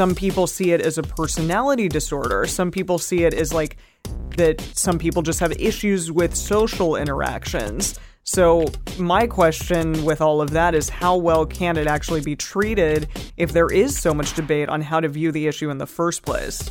some people see it as a personality disorder. Some people see it as like that some people just have issues with social interactions. So, my question with all of that is how well can it actually be treated if there is so much debate on how to view the issue in the first place?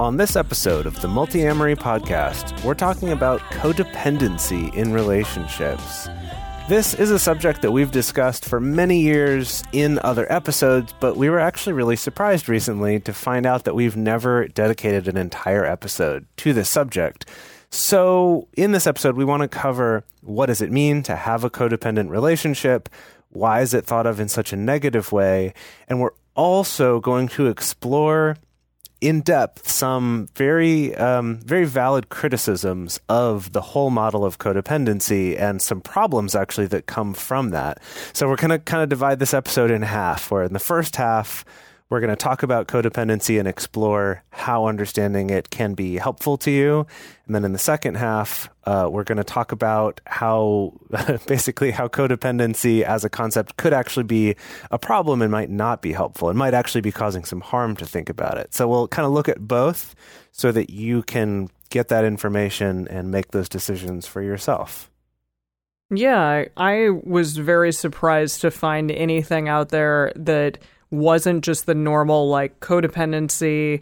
On this episode of the Multiamory Podcast, we're talking about codependency in relationships. This is a subject that we've discussed for many years in other episodes, but we were actually really surprised recently to find out that we've never dedicated an entire episode to this subject. So, in this episode, we want to cover what does it mean to have a codependent relationship? Why is it thought of in such a negative way? And we're also going to explore in depth some very um, very valid criticisms of the whole model of codependency and some problems actually that come from that. So we're going to kind of divide this episode in half. Where in the first half we're going to talk about codependency and explore how understanding it can be helpful to you. And then in the second half, uh, we're going to talk about how basically how codependency as a concept could actually be a problem and might not be helpful. It might actually be causing some harm to think about it. So we'll kind of look at both so that you can get that information and make those decisions for yourself. Yeah, I was very surprised to find anything out there that wasn't just the normal like codependency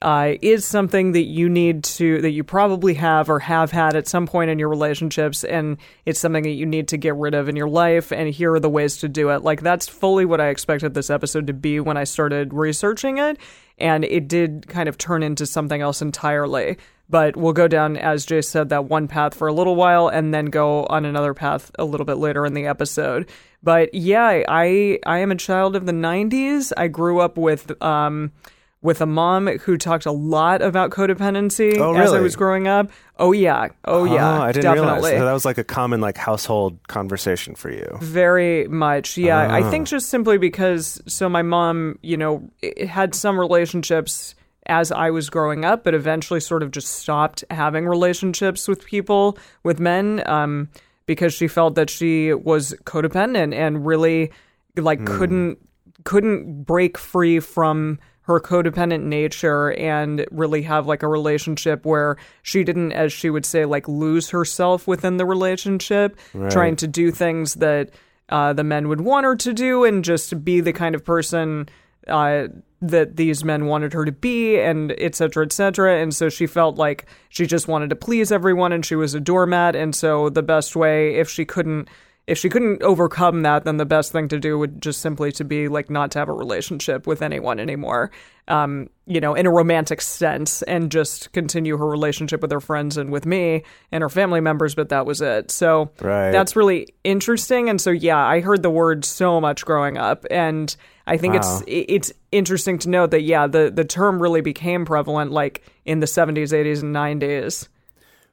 uh, is something that you need to that you probably have or have had at some point in your relationships and it's something that you need to get rid of in your life and here are the ways to do it. Like that's fully what i expected this episode to be when i started researching it and it did kind of turn into something else entirely. But we'll go down as jay said that one path for a little while and then go on another path a little bit later in the episode but yeah, I I am a child of the '90s. I grew up with um with a mom who talked a lot about codependency oh, really? as I was growing up. Oh yeah, oh yeah, oh, I didn't definitely. realize so that was like a common like household conversation for you. Very much, yeah. I Oh. think just simply because so my mom, you know, had some relationships as I was growing up, but eventually sort of just stopped having relationships with people with men. Um, because she felt that she was codependent and really like couldn't couldn't break free from her codependent nature and really have like a relationship where she didn't as she would say like lose herself within the relationship trying to do things that uh, the men would want her to do and just be the kind of person uh, that these men wanted her to be and et cetera, et cetera. And so she felt like she just wanted to please everyone and she was a doormat. And so the best way, if she couldn't, if she couldn't overcome that, then the best thing to do would just simply to be like not to have a relationship with anyone anymore, um, you know, in a romantic sense, and just continue her relationship with her friends and with me and her family members. But that was it. So Right. that's really interesting. And so yeah, I heard the word so much growing up, and I think Wow. it's it's interesting to note that yeah, the the term really became prevalent like in the 70s, 80s, and 90s.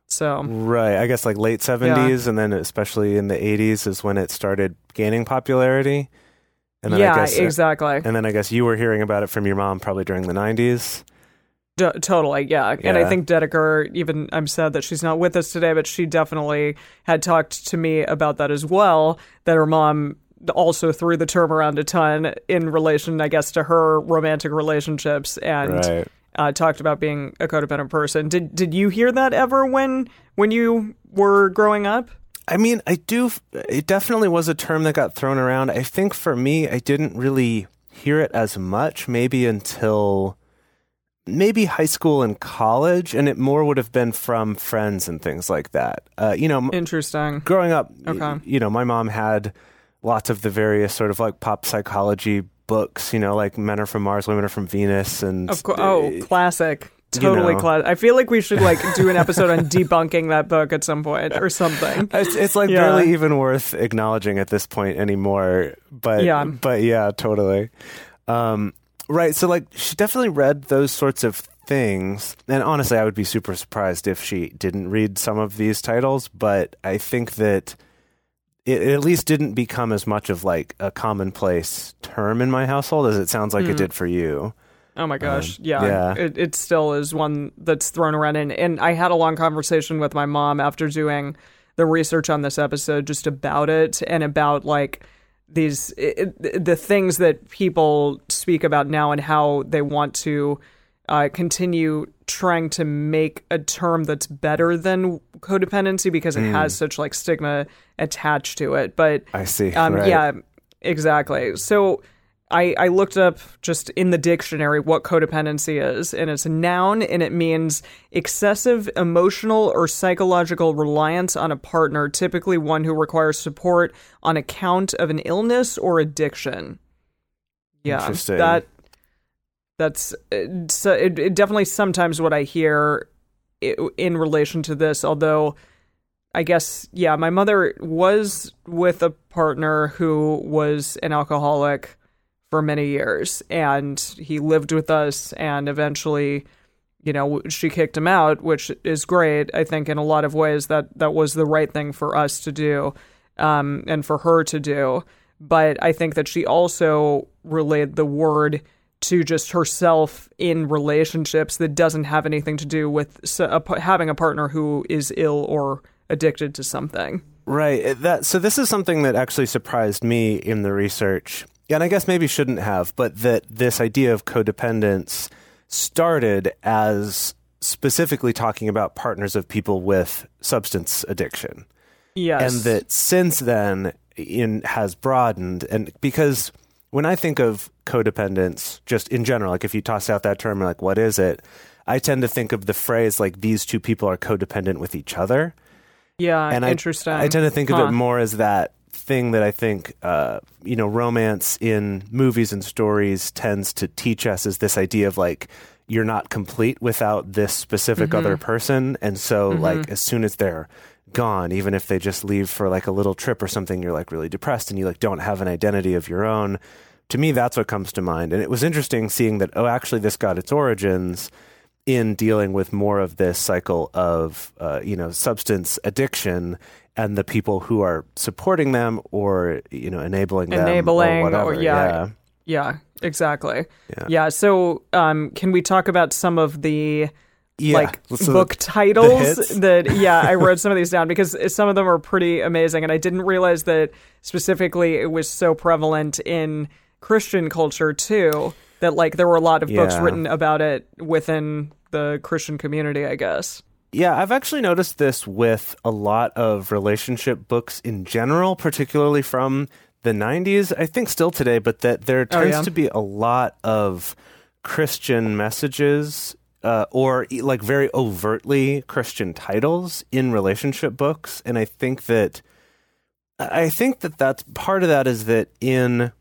So Right. I guess like late 70s and then especially in the 80s is when it started gaining popularity. And then yeah, I guess uh, exactly. and then I guess you were hearing about it from your mom probably during the 90s. D- totally, yeah. And I think Dedeker, even I'm sad that she's not with us today, but she definitely had talked to me about that as well. That her mom also threw the term around a ton in relation, I guess, to her romantic relationships and Right. uh, talked about being a codependent person. Did did you hear that ever when when you were growing up? I mean, I do. It definitely was a term that got thrown around. I think for me, I didn't really hear it as much, maybe until maybe high school and college, and it more would have been from friends and things like that. Uh, you know, Interesting. growing up, Okay. you know, my mom had lots of the various sort of like pop psychology books, you know, like Men Are From Mars, Women Are From Venus, and Of course. Oh, classic. totally know. class. I feel like we should like do an episode on debunking that book at some point or something. It's, it's like Yeah. barely even worth acknowledging at this point anymore. But Yeah. but yeah, totally. Um, right. So like, she definitely read those sorts of things. And honestly, I would be super surprised if she didn't read some of these titles. But I think that it, at least didn't become as much of like a commonplace term in my household as it sounds like it did for you. Oh my gosh. Um, yeah. yeah. It, it still is one that's thrown around. And, and I had a long conversation with my mom after doing the research on this episode just about it and about like these, it- the things that people speak about now and how they want to uh, continue trying to make a term that's better than codependency because it has such like stigma attached to it. But I see. um, right. Yeah, exactly. So I, I looked up just in the dictionary what codependency is, and it's a noun, and it means excessive emotional or psychological reliance on a partner, typically one who requires support on account of an illness or addiction. Yeah, Interesting. that that's uh, it, it definitely sometimes what I hear in relation to this, although. I guess, yeah, my mother was with a partner who was an alcoholic for many years, and he lived with us, and eventually, you know, she kicked him out, which is great. I think in a lot of ways that that was the right thing for us to do, um, and for her to do. But I think that she also relayed the word to just herself in relationships that doesn't have anything to do with s- a pa- having a partner who is ill or addicted to something. Right. Eh, that so this is something that actually surprised me in the research. And I guess maybe shouldn't have, but that this idea of codependence started as specifically talking about partners of people with substance addiction. Yes. And that since then in has broadened and because when I think of codependence just in general, like if you toss out that term like what is it? I tend to think of the phrase like these two people are codependent with each other yeah, and interesting. I, I tend to think of it more as that thing that I think, uh, you know, romance in movies and stories tends to teach us is this idea of like you're not complete without this specific Mm-hmm. other person, and so like as soon as they're gone, even if they just leave for like a little trip or something, you're like really depressed and you like don't have an identity of your own. To me, that's what comes to mind, and it was interesting seeing that. Oh, actually, this got its origins in dealing with more of this cycle of uh, you know substance addiction and the people who are supporting them or you know enabling them Enabling or or- whatever. yeah. Yeah, exactly. Yeah. Yeah. So, um, can we talk about some of the Yeah. like So book the titles hits? that? Yeah, I wrote some of these down because some of them are pretty amazing, and I didn't realize that specifically it was so prevalent in Christian culture too. That like there were a lot of books written about it within the Christian community. I guess. Yeah, I've actually noticed this with a lot of relationship books in general, particularly from the 90s. I think still today, but that there Oh, tends yeah. to be a lot of Christian messages uh, or like very overtly Christian titles in relationship books. And I think that I think that that's part of that is that in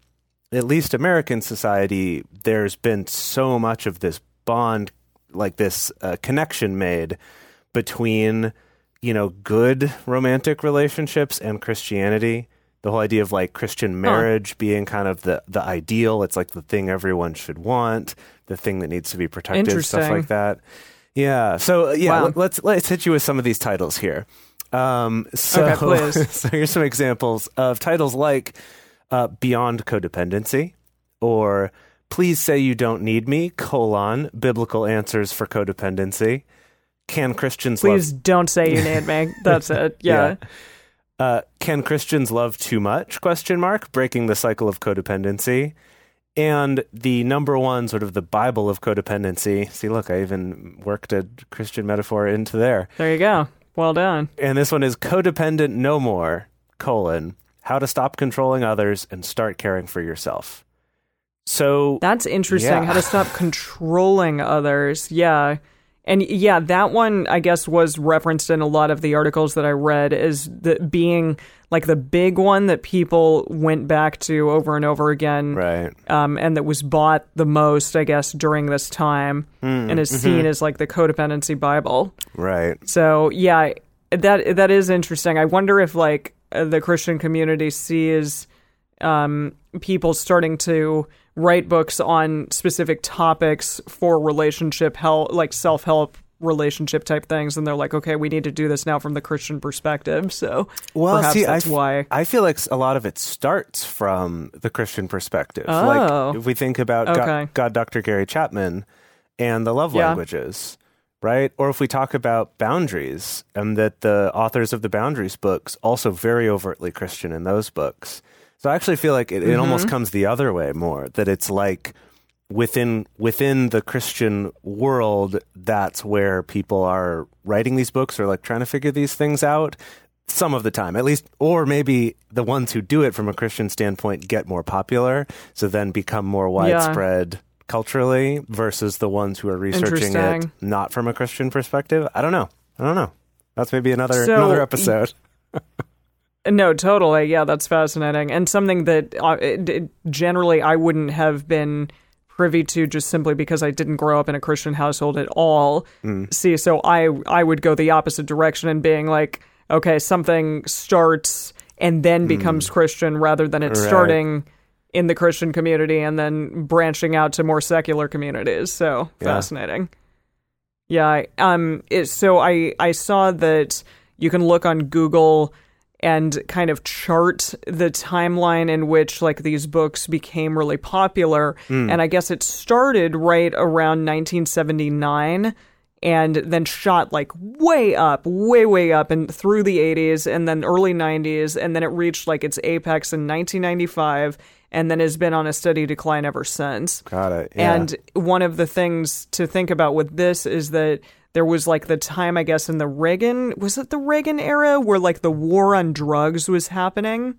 at least American society, there's been so much of this bond, like this uh, connection made between, you know, good romantic relationships and Christianity. The whole idea of like Christian marriage being kind of the, the ideal. It's like the thing everyone should want, the thing that needs to be protected, stuff like that. Yeah. So yeah, Wow. let- let's let's hit you with some of these titles here. Um, so, Okay, so here's some examples of titles like uh, Beyond Codependency or Please Say You Don't Need Me, colon, Biblical Answers for Codependency. Can Christians Please don't say you need me. That's it. Yeah. love uh, Can Christians love too much? Question mark, breaking the cycle of codependency. And the number one sort of the Bible of codependency. See, look, I even worked a Christian metaphor into there. There you go. Well done. And this one is codependent no more, colon, how to stop controlling others and start caring for yourself. So That's interesting. Yeah. How to stop controlling others. Yeah. And yeah, that one I guess was referenced in a lot of the articles that I read as the being like the big one that people went back to over and over again, Right. um, and that was bought the most, I guess, during this time, and is seen as like the codependency Bible. Right. So yeah, that that is interesting. I wonder if like uh, the Christian community sees um, people starting to write books on specific topics for relationship help, like self help relationship type things, and they're like, okay, we need to do this now from the Christian perspective. So Well, perhaps see, that's f- why. I feel like a lot of it starts from the Christian perspective. Oh. Like if we think about God, God, Dr. Gary Chapman and the love Yeah. languages, right? Or if we talk about boundaries and that the authors of the boundaries books also very overtly Christian in those books. So I actually feel like it, it Mm-hmm. almost comes the other way more that it's like within within the Christian world, that's where people are writing these books or like trying to figure these things out. Some of the time, at least, or maybe the ones who do it from a Christian standpoint get more popular, so then become more widespread culturally, versus the ones who are researching it not from a Christian perspective. I don't know. I don't know. That's maybe another So- another episode. No, totally. Yeah, that's fascinating, and something that uh, it, it- generally I wouldn't have been privy to just simply because I didn't grow up in a Christian household at all. See, so I I would go the opposite direction and being like, okay, something starts and then becomes Christian rather than it Right. starting in the Christian community and then branching out to more secular communities. So Yeah. fascinating. Yeah, um, it, so I I saw that you can look on Google and kind of chart the timeline in which like these books became really popular, hmm. and I guess it started right around 1979 and then shot like way up, way way up and through the 80s and then early 90s and then it reached like its apex in 1995 and then has been on a steady decline ever since. Got it. Yeah. And one of the things to think about with this is that there was like the time, I guess, in the Reagan, was it the Reagan era where like the war on drugs was happening?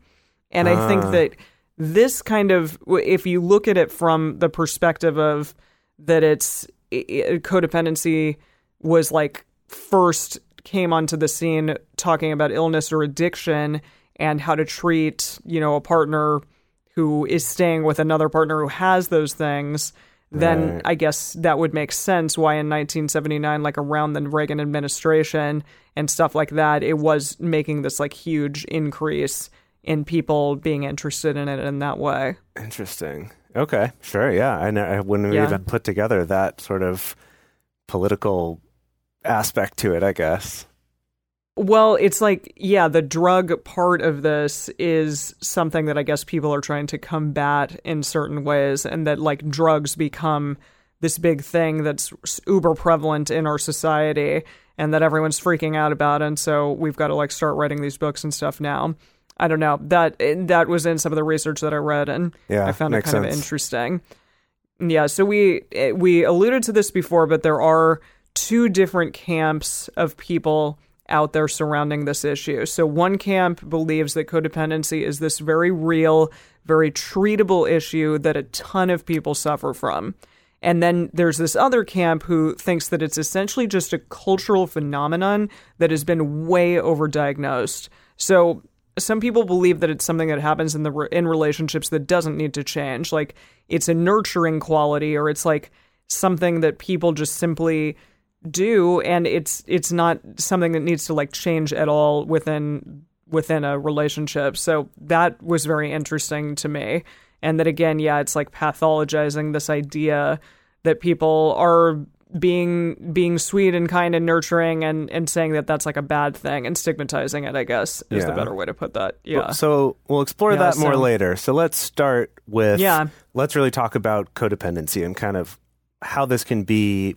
And I think Ah. that this kind of, if you look at it from the perspective of that it's i- i- codependency was like first came onto the scene talking about illness or addiction and how to treat, you know, a partner who is staying with another partner who has those things, then Right. I guess that would make sense why in 1979, like around the Reagan administration and stuff like that, it was making this like huge increase in people being interested in it in that way. Interesting. Okay, sure. Yeah, I, ne- I wouldn't Yeah. even put together that sort of political aspect to it. I guess. Well, it's like, yeah, the drug part of this is something that I guess people are trying to combat in certain ways, and that like drugs become this big thing that's uber prevalent in our society and that everyone's freaking out about. And so we've got to like start writing these books and stuff now. I don't know. That that was in some of the research that I read, and Yeah, I found it kind of interesting. Yeah, so we eh, we alluded to this before, but there are two different camps of people out there surrounding this issue. So one camp believes that codependency is this very real, very treatable issue that a ton of people suffer from. And then there's this other camp who thinks that it's essentially just a cultural phenomenon that has been way overdiagnosed. So some people believe that it's something that happens in the in relationships that doesn't need to change like it's a nurturing quality or it's like something that people just simply do and it's it's not something that needs to like change at all within within a relationship. So that was very interesting to me. And that again yeah it's like pathologizing this idea that people are being being sweet and kind and nurturing and and saying that that's like a bad thing and stigmatizing it i guess is the better way to put that. Yeah. So we'll explore Yeah, that more so- later. So let's start with Yeah. Let's really talk about codependency and kind of how this can be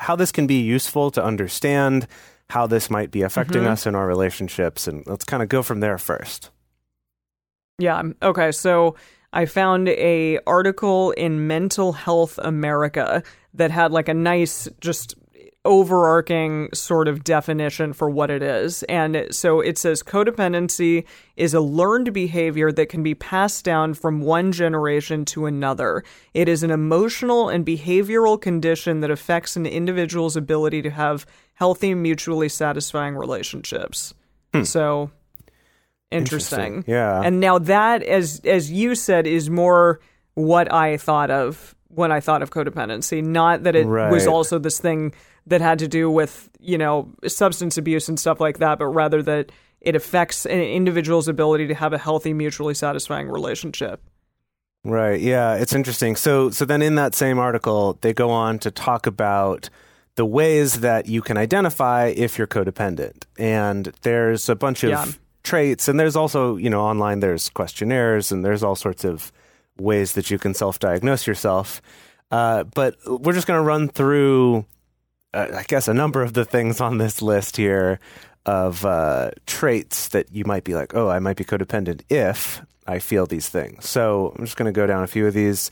how this can be useful to understand how this might be affecting Mm-hmm. us in our relationships and let's kind of go from there first. Yeah. Okay. So I found a article in Mental Health America that had like a nice just overarching sort of definition for what it is. And so it says codependency is a learned behavior that can be passed down from one generation to another. It is an emotional and behavioral condition that affects an individual's ability to have healthy, mutually satisfying relationships. Hmm. So interesting. Interesting. Yeah. And now that as as you said is more what I thought of when I thought of codependency, not that it was also this thing that had to do with, you know, substance abuse and stuff like that, but rather that it affects an individual's ability to have a healthy, mutually satisfying relationship. Right. Yeah, it's interesting. So so then in that same article, they go on to talk about the ways that you can identify if you're codependent. And there's a bunch of Yeah. traits and there's also, you know, online there's questionnaires and there's all sorts of ways that you can self-diagnose yourself. Uh, but we're just going to run through uh, I guess a number of the things on this list here of uh, traits that you might be like, oh, I might be codependent if I feel these things. So I'm just going to go down a few of these.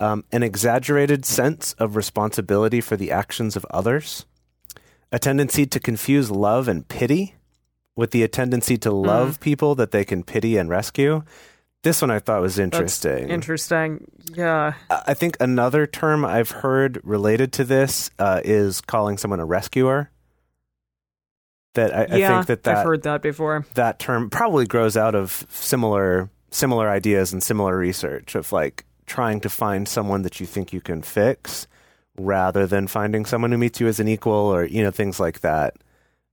Um, an exaggerated sense of responsibility for the actions of others, a tendency to confuse love and pity with the tendency to love people that they can pity and rescue. This one I thought was That's interesting. Interesting. Yeah. I think another term I've heard related to this uh, is calling someone a rescuer. That I, yeah. I think that that, I've heard that before. that term probably grows out of similar similar ideas and similar research of like trying to find someone that you think you can fix rather than finding someone who meets you as an equal or you know things like that.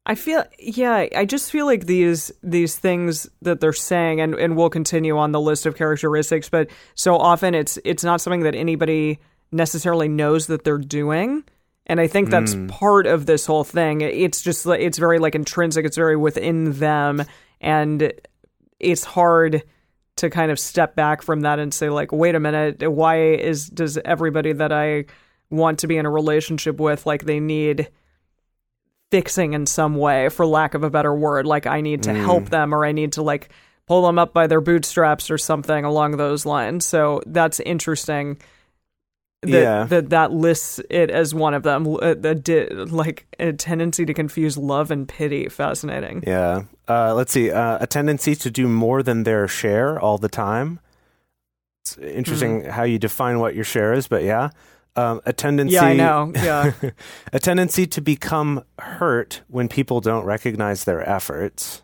I feel yeah, I just feel like these these things that they're saying and, and we'll continue on the list of characteristics, but so often it's it's not something that anybody necessarily knows that they're doing. And I think that's hmm. part of this whole thing. It's just it's very like intrinsic, it's very within them and it's hard to kind of step back from that and say like wait a minute, why is does everybody that I want to be in a relationship with like they need fixing in some way for lack of a better word like i need to help them or i need to like pull them up by their bootstraps or something along those lines so that's interesting that Yeah. that, that lists it as one of them uh, the di- like a tendency to confuse love and pity fascinating Yeah. Uh, let's see. Uh, a tendency to do more than their share all the time. It's interesting Mm-hmm. how you define what your share is, but yeah. Um, a tendency. yeah i know yeah a tendency to become hurt when people don't recognize their efforts.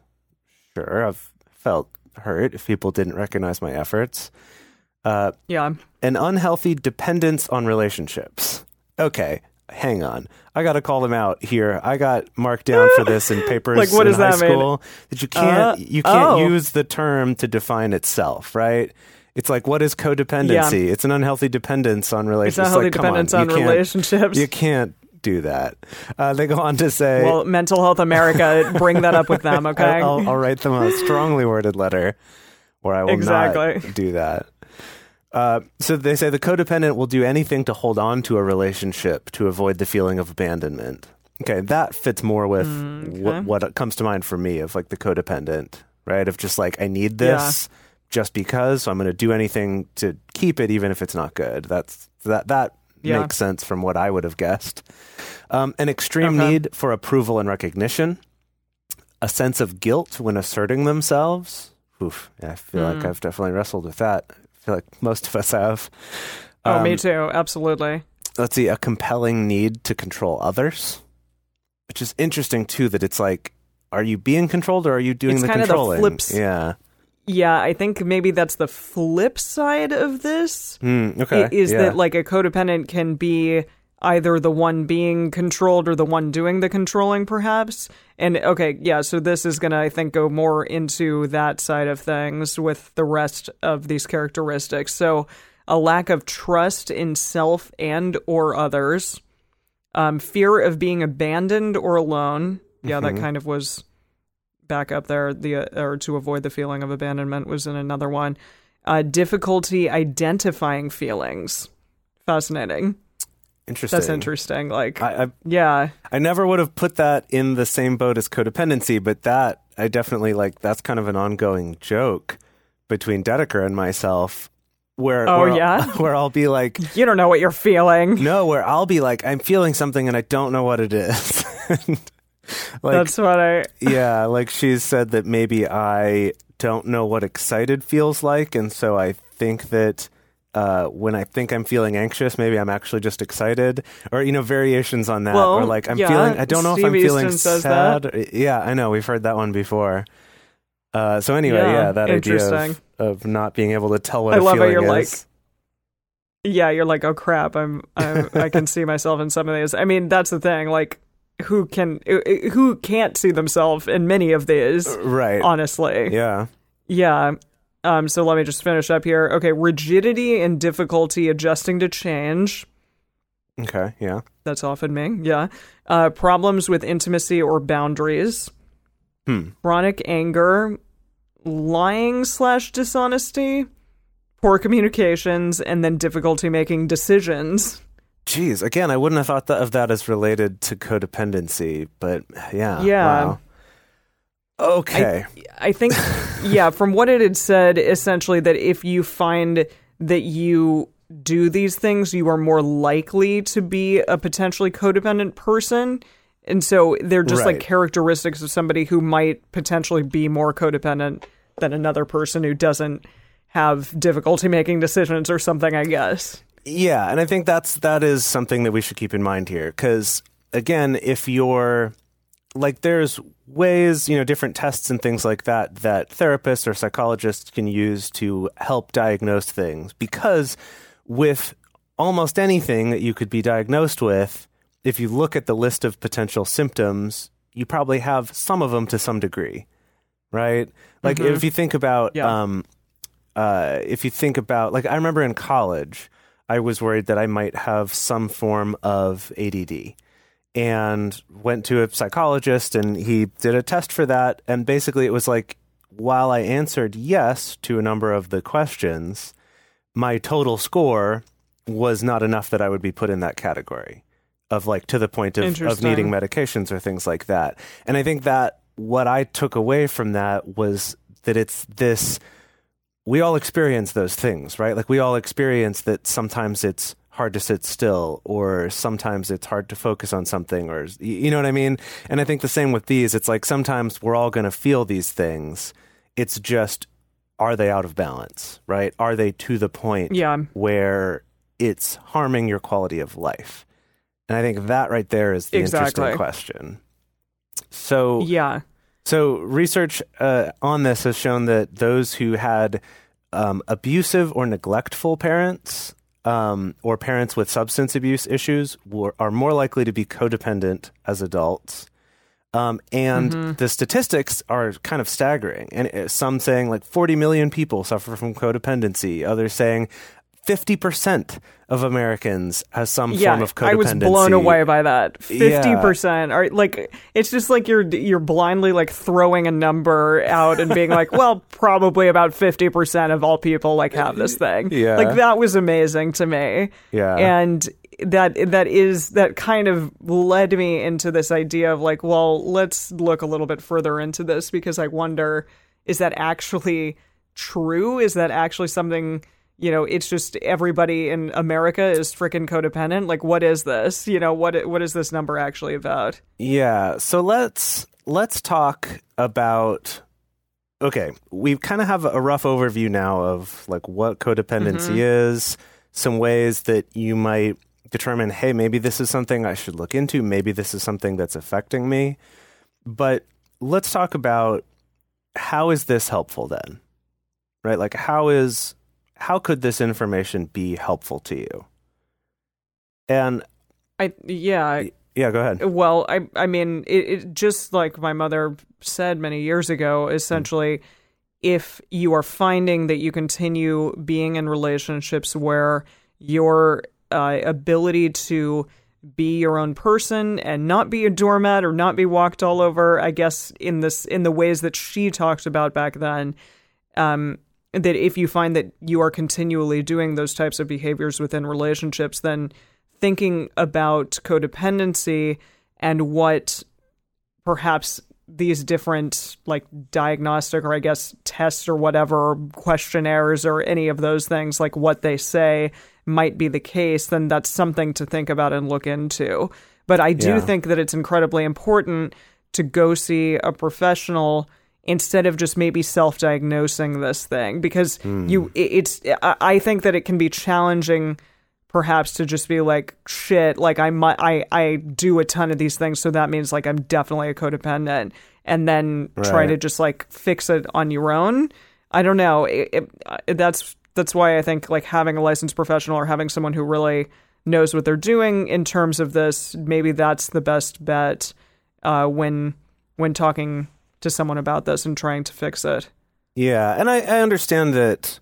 Sure, I've felt hurt if people didn't recognize my efforts. Uh, yeah an unhealthy dependence on relationships. Okay, hang on. I got to call them out here. I got marked down for this in papers Like, what in does high that mean? school that you can't Uh, you can't oh. use the term to define itself, right? It's like what is codependency? It's an unhealthy dependence on it's relationships. a healthy like, come on, dependence you on, relationships You can't do that. Uh, they go on to say, well mental health america bring that up with them okay I'll, I'll write them a strongly worded letter where I will Exactly. not do that. Uh, so they say the codependent will do anything to hold on to a relationship to avoid the feeling of abandonment. Okay, that fits more with Mm, what, what comes to mind for me of like the codependent, right? Of just like I need this just because, so I'm going to do anything to keep it, even if it's not good. That's that that Yeah. makes sense from what I would have guessed. Um, an extreme Okay. need for approval and recognition, a sense of guilt when asserting themselves. Oof, yeah, I feel like Hmm. I've definitely wrestled with that. I feel like most of us have. oh me Um, too absolutely Let's see, a compelling need to control others, which is interesting too. That it's like, are you being controlled or are you doing It's the kind of the controlling? flips- Yeah. Yeah, I think maybe that's the flip side of this. Hmm, okay. Is yeah. that like a codependent can be either the one being controlled or the one doing the controlling, perhaps? And okay, yeah, so this is going to, I think, go more into that side of things with the rest of these characteristics. So a lack of trust in self and or others, um, fear of being abandoned or alone. Yeah, that kind of was back up there. The uh, or to avoid the feeling of abandonment was in another one. Uh, difficulty identifying feelings. Fascinating. interesting? That's interesting. Like, I, I yeah, I never would have put that in the same boat as codependency, but that I definitely like. That's kind of an ongoing joke between Dedeker and myself, where Oh, where I'll- yeah? where I'll be like You don't know what you're feeling. no, where I'll be like I'm feeling something and I don't know what it is. like That's what I. yeah, like she's said that maybe I don't know what excited feels like, and so I think that uh, when I think I'm feeling anxious, maybe I'm actually just excited, or you know, variations on that, Well, or like I'm yeah, feeling. I don't know if I'm Steve feeling Easton says sad. Yeah, I know we've heard that one before. Uh, so anyway, Yeah, yeah, that idea of, of not being able to tell what I love how feeling you're like. Yeah, you're like, oh crap, I'm, I'm I can see myself in some of these. I mean, that's the thing. Like, who can, who can't see themselves in many of these? right. Honestly, yeah. Yeah. Um, so let me just finish up here. Okay, rigidity and difficulty adjusting to change. Okay. Yeah. That's often me. Yeah. Uh, problems with intimacy or boundaries. Hmm. Chronic anger, lying slash dishonesty, poor communications, and then difficulty making decisions. Geez, again, I wouldn't have thought that of that as related to codependency, but yeah. Yeah. Wow. Okay. I think, yeah, from what it had said, essentially that if you find that you do these things, you are more likely to be a potentially codependent person. And so they're just like characteristics of somebody who might potentially be more codependent than another person who doesn't have difficulty making decisions or something, I guess. Yeah, and I think that's that is something that we should keep in mind here cuz again, if you're like there's ways, you know, different tests and things like that that therapists or psychologists can use to help diagnose things because with almost anything that you could be diagnosed with, if you look at the list of potential symptoms, you probably have some of them to some degree. Right? Like Mhm. if you think about Yeah. um uh if you think about like I remember in college I was worried that I might have some form of ADD and went to a psychologist and he did a test for that. And basically it was like while I answered yes to a number of the questions my total score was not enough that I would be put in that category of like to the point of, of needing medications or things like that. And I think that what I took away from that was that it's this we all experience those things, right? Like we all experience that sometimes it's hard to sit still or sometimes it's hard to focus on something or you know what I mean? And I think the same with these. It's like sometimes we're all going to feel these things. It's just are they out of balance, right? Are they to the point Yeah. where it's harming your quality of life? And I think that right there is the Exactly. interesting question. So Yeah. So research uh, on this has shown that those who had um, abusive or neglectful parents, um, or parents with substance abuse issues, were, are more likely to be codependent as adults. Um, and Mm-hmm. the statistics are kind of staggering. And uh, some saying like 40 million people suffer from codependency. Others saying 50% of Americans has some yeah, form of codependency. I was blown away by that. Fifty Yeah. percent, like it's just like you're you're blindly like throwing a number out and being like, well, probably about fifty percent of all people like have this thing. Yeah. like that was amazing to me. Yeah. and that that is that kind of led me into this idea of like, well, let's look a little bit further into this because I wonder, is that actually true? Is that actually something? You know, it's just everybody in America is freaking codependent. Like, what is this? You know, what what is this number actually about? Yeah, so let's let's talk about okay, we kind of have a rough overview now of like what codependency mm-hmm. is, some ways that you might determine, hey, maybe this is something I should look into, maybe this is something that's affecting me. But let's talk about how is this helpful then? Right? Like how is how could this information be helpful to you? And I yeah. yeah, go ahead. Well, I I mean, it, it just like my mother said many years ago. Essentially, if you are finding that you continue being in relationships where your uh, ability to be your own person and not be a doormat or not be walked all over, I guess in this in the ways that she talked about back then, um, that if you find that you are continually doing those types of behaviors within relationships, then thinking about codependency and what perhaps these different like diagnostic or I guess tests or whatever questionnaires or any of those things, like what they say might be the case, then that's something to think about and look into. But I do Yeah. think that it's incredibly important to go see a professional instead of just maybe self-diagnosing this thing because you it- it's I think that it can be challenging perhaps to just be like shit like I might I I do a ton of these things so that means like I'm definitely a codependent and then try to just like fix it on your own. I don't know. It, it, that's that's why I think like having a licensed professional or having someone who really knows what they're doing in terms of this maybe that's the best bet uh, when when talking to someone about this and trying to fix it Yeah, and I, I understand that.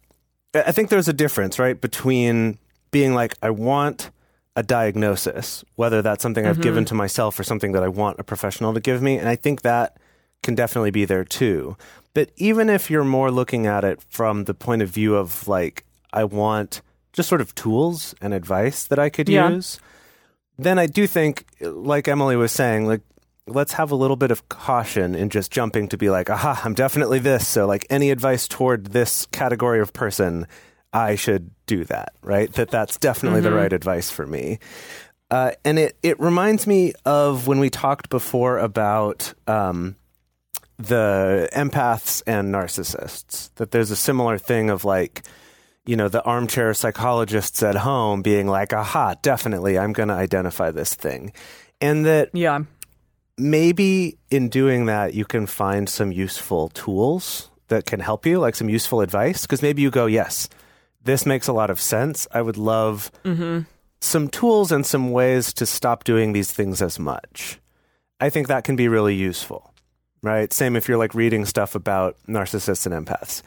I think there's a difference, right, between being like, I want a diagnosis, whether that's something I've given mm-hmm. to myself or something that I want a professional to give me. And I think that can definitely be there too. But even if you're more looking at it from the point of view of like, I want just sort of tools and advice that I could Yeah. use, then I do think, like Emily was saying, like, let's have a little bit of caution in just jumping to be like, aha, I'm definitely this. So, like, any advice toward this category of person, I should do that, right? That that's definitely the right advice for me. Uh, and it, it reminds me of when we talked before about um, the empaths and narcissists, that there's a similar thing of like, you know, the armchair psychologists at home being like, aha, definitely, I'm going to identify this thing. And that yeah maybe in doing that, you can find some useful tools that can help you, like some useful advice. Because maybe you go, yes, this makes a lot of sense. I would love some tools and some ways to stop doing these things as much. I think that can be really useful, right? Same if you're like reading stuff about narcissists and empaths.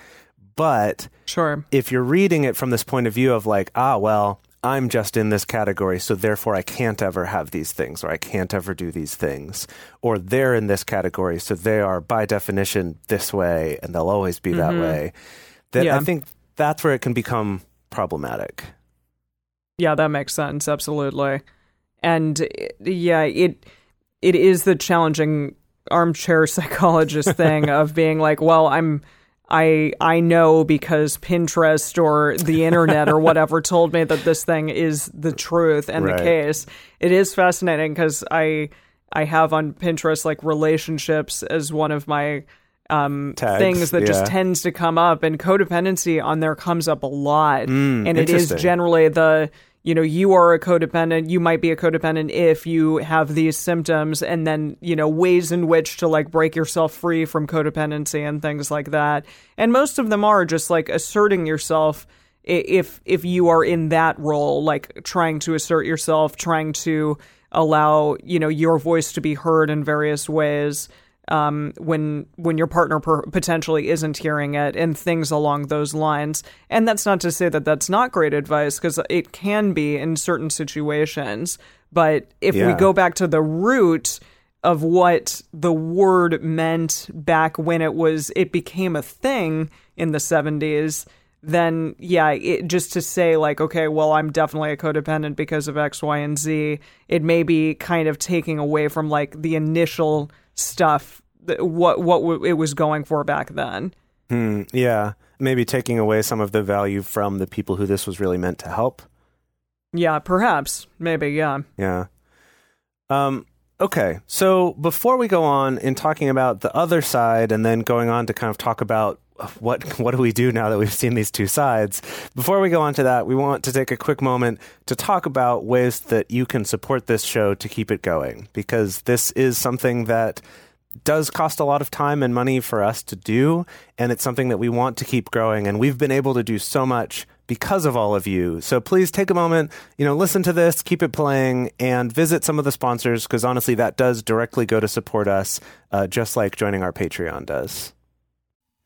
But sure if you're reading it from this point of view of like, ah, well, I'm just in this category, so therefore I can't ever have these things, or I can't ever do these things, or they're in this category, so they are by definition this way, and they'll always be that mm-hmm. way. That Yeah. I think that's where it can become problematic. Yeah, that makes sense. Absolutely. And yeah, it it is the challenging armchair psychologist thing of being like, well, I'm I I know because Pinterest or the internet or whatever told me that this thing is the truth and Right. the case. It is fascinating because I I have on Pinterest like relationships as one of my um, Tags, things that just tends to come up, and codependency on there comes up a lot, and it is generally the you know you are a codependent. You might be a codependent if you have these symptoms, and then you know ways in which to like break yourself free from codependency and things like that. And most of them are just like asserting yourself if if you are in that role like trying to assert yourself trying to allow you know your voice to be heard in various ways um, when when your partner per- potentially isn't hearing it and things along those lines. And that's not to say that that's not great advice because it can be in certain situations. But if we go back to the root of what the word meant back when it was it became a thing in the 70s then yeah it, just to say like okay well i'm definitely a codependent because of x y and z it may be kind of taking away from like the initial stuff what what w- it was going for back then Hmm, yeah, maybe taking away some of the value from the people who this was really meant to help. yeah perhaps maybe yeah Yeah. Um, okay. So before we go on in talking about the other side and then going on to kind of talk about what what do we do now that we've seen these two sides, before we go on to that, we want to take a quick moment to talk about ways that you can support this show to keep it going because this is something that does cost a lot of time and money for us to do and it's something that we want to keep growing and we've been able to do so much because of all of you. So please take a moment you know listen to this keep it playing and visit some of the sponsors because honestly that does directly go to support us uh, just like joining our patreon does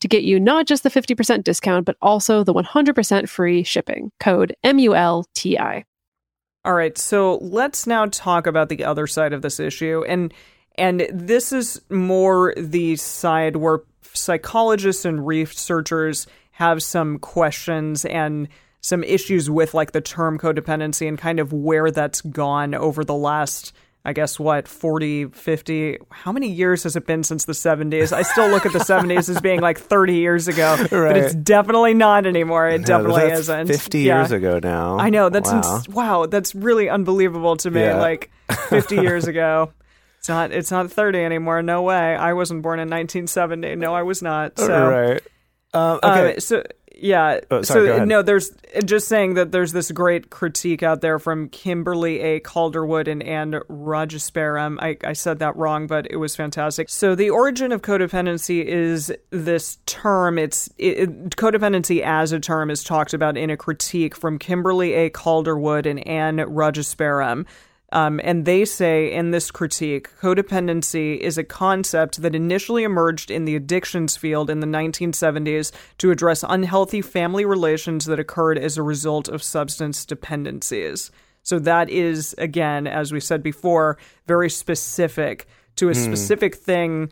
to get you not just the 50% discount, but also the 100% free shipping. Code M U L T I. All right, so let's now talk about the other side of this issue, and and this is more the side where psychologists and researchers have some questions and some issues with like the term codependency and kind of where that's gone over the last I guess what 40 50 how many years has it been since the 70s I still look at the 70s as being like 30 years ago right. but it's definitely not anymore it no, definitely isn't 50 yeah. years ago now I know that's wow, ins- wow that's really unbelievable to me yeah. like 50 years ago it's not. It's not thirty anymore. No way. I wasn't born in 1970. No, I was not. So, right. Um, okay. Uh, so yeah. Oh, sorry, so no, there's just saying that there's this great critique out there from Kimberly A. Calderwood and Anne Rajasparam. I, I said that wrong, but it was fantastic. So the origin of codependency is this term. It's it, codependency as a term is talked about in a critique from Kimberly A. Calderwood and Anne Rajasparam. Um, and they say in this critique, codependency is a concept that initially emerged in the addictions field in the 1970s to address unhealthy family relations that occurred as a result of substance dependencies. So that is, again, as we said before, very specific to a mm. specific thing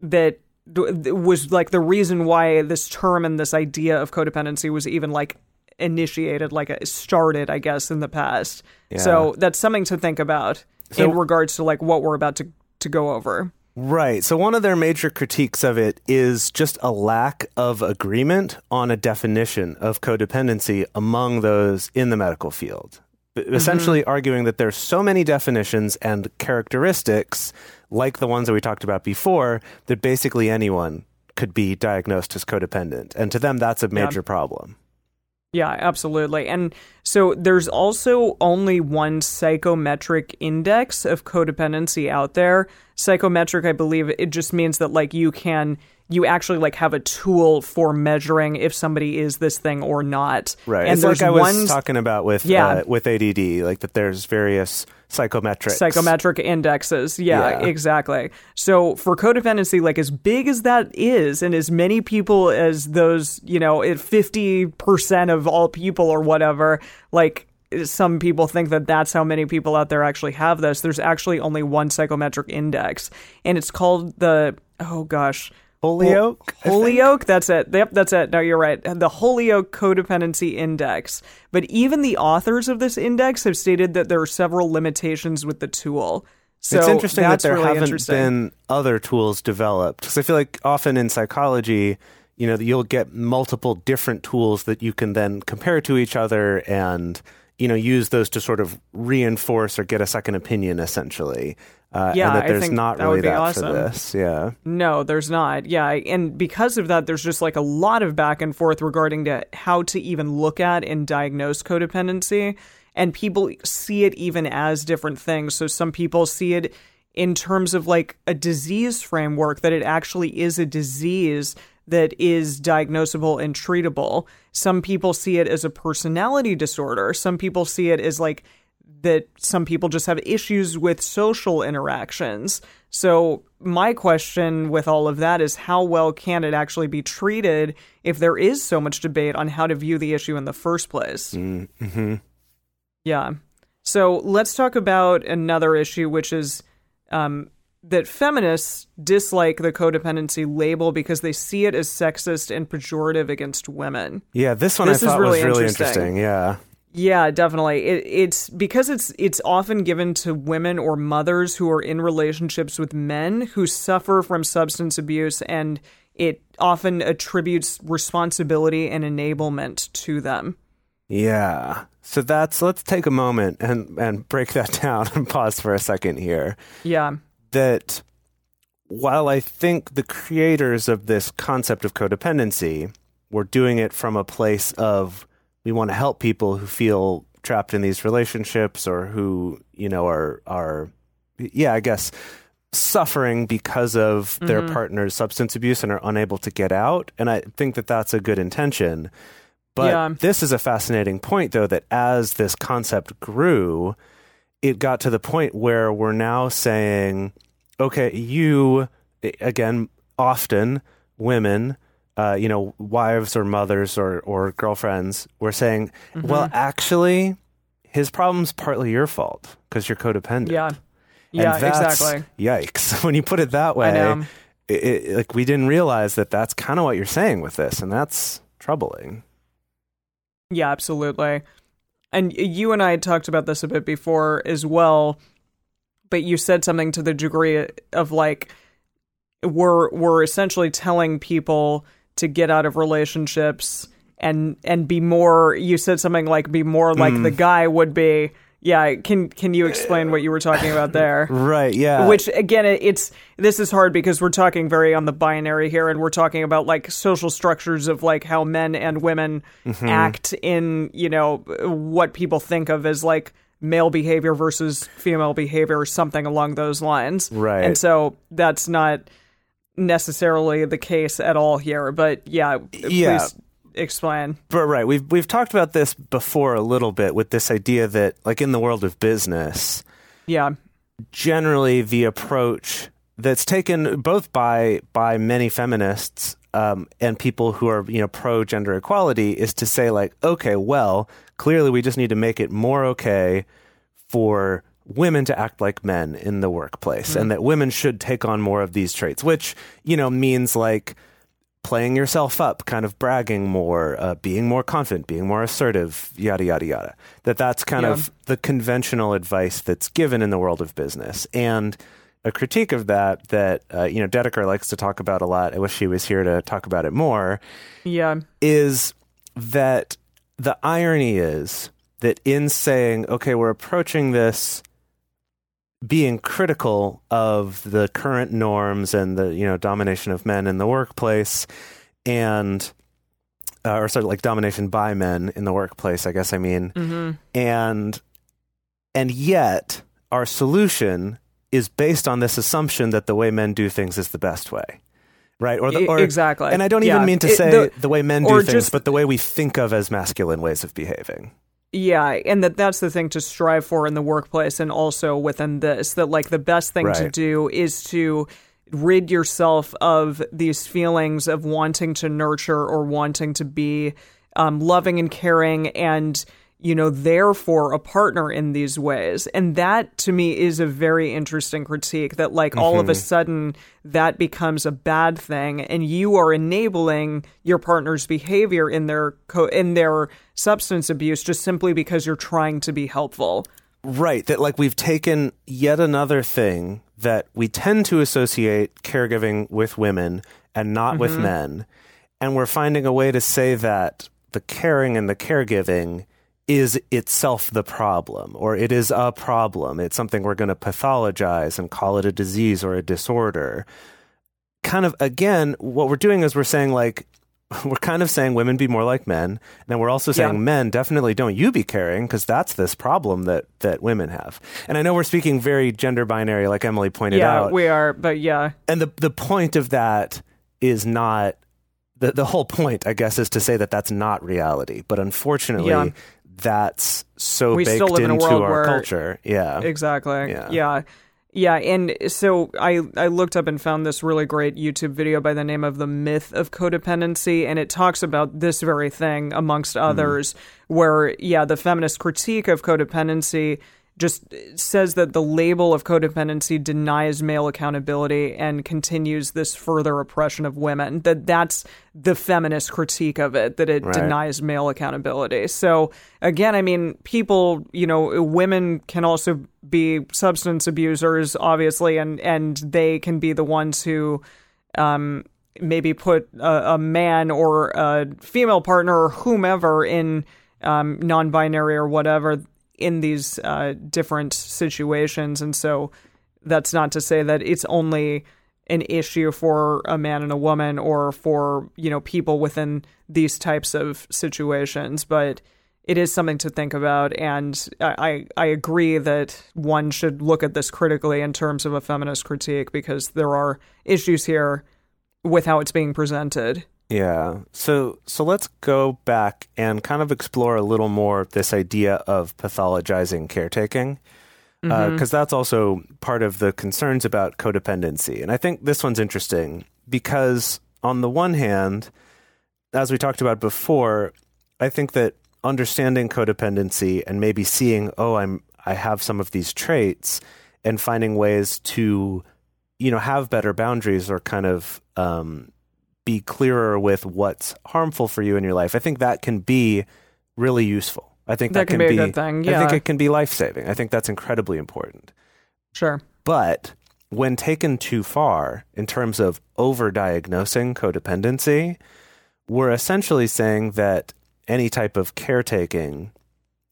that was like the reason why this term and this idea of codependency was even like initiated, like started, I guess, in the past. Yeah. So that's something to think about so, in regards to like what we're about to to go over. Right. So one of their major critiques of it is just a lack of agreement on a definition of codependency among those in the medical field. Mm-hmm. Essentially arguing that there's so many definitions and characteristics like the ones that we talked about before that basically anyone could be diagnosed as codependent. And to them that's a major yeah. problem. Yeah, absolutely. And so there's also only one psychometric index of codependency out there. Psychometric, I believe, it just means that like you can you actually like have a tool for measuring if somebody is this thing or not. Right. And it's there's like I was talking about with yeah. Uh, with ADD, like that there's various psychometric psychometric indexes. Yeah, yeah, exactly. So for codependency, like as big as that is, and as many people as those, you know, fifty percent of all people or whatever, like some people think that that's how many people out there actually have this. There's actually only one psychometric index, and it's called the oh gosh Holyoke? Holyoke, that's it. Yep, that's it. No, you're right. The Holyoke Codependency Index. But even the authors of this index have stated that there are several limitations with the tool. So it's interesting that there really haven't been other tools developed. Because I feel like often in psychology, you know, you'll get multiple different tools that you can then compare to each other and you know use those to sort of reinforce or get a second opinion essentially uh, yeah, and that there's I think not that really that awesome. for this. Yeah. No, there's not. Yeah, and because of that, there's just like a lot of back and forth regarding to how to even look at and diagnose codependency, and people see it even as different things. So some people see it in terms of like a disease framework that it actually is a disease that is diagnosable and treatable. Some people see it as a personality disorder. Some people see it as like that some people just have issues with social interactions. So, my question with all of that is how well can it actually be treated if there is so much debate on how to view the issue in the first place? Mm-hmm. Yeah. So, let's talk about another issue, which is um, that feminists dislike the codependency label because they see it as sexist and pejorative against women. Yeah, this one This I is thought really was really interesting. interesting. Yeah. Yeah, definitely. It, it's because it's it's often given to women or mothers who are in relationships with men who suffer from substance abuse, and it often attributes responsibility and enablement to them. Yeah. So that's let's take a moment and and break that down and pause for a second here. Yeah, That while I think the creators of this concept of codependency were doing it from a place of we want to help people who feel trapped in these relationships or who, you know, are are yeah, I guess suffering because of their mm-hmm. partner's substance abuse and are unable to get out. And I think that that's a good intention. But Yeah. this is a fascinating point, though, that as this concept grew, it got to the point where we're now saying, okay, you, again, often women, uh, you know, wives or mothers or, or girlfriends, we're saying, well, actually, his problem's partly your fault because you're codependent. yeah, yeah, exactly. Yikes. When you put it that way, It, it, like we didn't realize that that's kind of what you're saying with this, and that's troubling. Yeah, absolutely. And you and I had talked about this a bit before as well, but you said something to the degree of like we're we're essentially telling people to get out of relationships and and be more you said something like be more like Mm. the guy would be. Yeah, can can you explain what you were talking about there? Right. Yeah. Which again, it's this is hard because we're talking very on the binary here, and we're talking about like social structures of like how men and women Mm-hmm. act in you know what people think of as like male behavior versus female behavior, or something along those lines. Right. And so that's not necessarily the case at all here. But yeah, Yeah. please explain. But right, we've we've talked about this before a little bit with this idea that like in the world of business, Yeah, generally the approach that's taken both by by many feminists um, and people who are you know pro gender equality is to say like, okay, well, clearly we just need to make it more okay for women to act like men in the workplace, and that women should take on more of these traits, which you know means like playing yourself up, kind of bragging more, uh, being more confident, being more assertive, yada yada yada. That that's kind Yeah. of the conventional advice that's given in the world of business, and a critique of that that uh, you know Dedeker likes to talk about a lot. I wish she was here to talk about it more. yeah, Is that the irony is that in saying, okay, we're approaching this being critical of the current norms and the you know domination of men in the workplace and uh, or sort of like domination by men in the workplace i guess i mean hmm and and yet our solution is based on this assumption that the way men do things is the best way right or the, or exactly. and i don't Yeah. even mean to It- say the- the, way men do things just- but the way we think of as masculine ways of behaving Yeah, and that that's the thing to strive for in the workplace and also within this that like the best thing to do is to rid yourself of these feelings of wanting to nurture or wanting to be um, loving and caring and you know therefore a partner in these ways and that to me is a very interesting critique that like all of a mm-hmm. sudden that becomes a bad thing and you are enabling your partner's behavior in their co- in their substance abuse just simply because you're trying to be helpful Right. That like we've taken yet another thing that we tend to associate caregiving with women and not with mm-hmm. men. And we're finding a way to say that the caring and the caregiving is itself the problem or it is a problem. It's something we're going to pathologize and call it a disease or a disorder. Kind of again, what we're doing is we're saying like, we're kind of saying women be more like men. And then we're also saying Yeah. men definitely don't you be caring because that's this problem that that women have. And I know we're speaking very gender binary, like Emily pointed yeah out. we are but yeah and the the point of that is not the the whole point, I guess, is to say that that's not reality. But unfortunately, Yeah. That's so We baked still live in a into world our where- culture. Yeah. Exactly. Yeah. Yeah. Yeah. and so I I looked up and found this really great YouTube video by the name of The Myth of Codependency and it talks about this very thing amongst Hmm. others where yeah, the feminist critique of codependency just says that the label of codependency denies male accountability and continues this further oppression of women. That that's the feminist critique of it, that it Right. denies male accountability. So again, I mean, people, you know, women can also be substance abusers, obviously, and and they can be the ones who um, maybe put a, a man or a female partner or whomever in um, non-binary or whatever in these uh, different situations, and so that's not to say that it's only an issue for a man and a woman or for you know people within these types of situations, but it is something to think about, and I, I agree that one should look at this critically in terms of a feminist critique because there are issues here with how it's being presented. Yeah. So so let's go back and kind of explore a little more this idea of pathologizing caretaking. Because that's also part of the concerns about codependency. And I think this one's interesting because, on the one hand, as we talked about before, I think that understanding codependency and maybe seeing, oh, I'm I have some of these traits, and finding ways to, you know, have better boundaries or kind of um, be clearer with what's harmful for you in your life. I think that can be really useful. I think that, That can be a good thing, I think it can be life saving. I think that's incredibly important. Sure. But when taken too far in terms of overdiagnosing codependency, we're essentially saying that any type of caretaking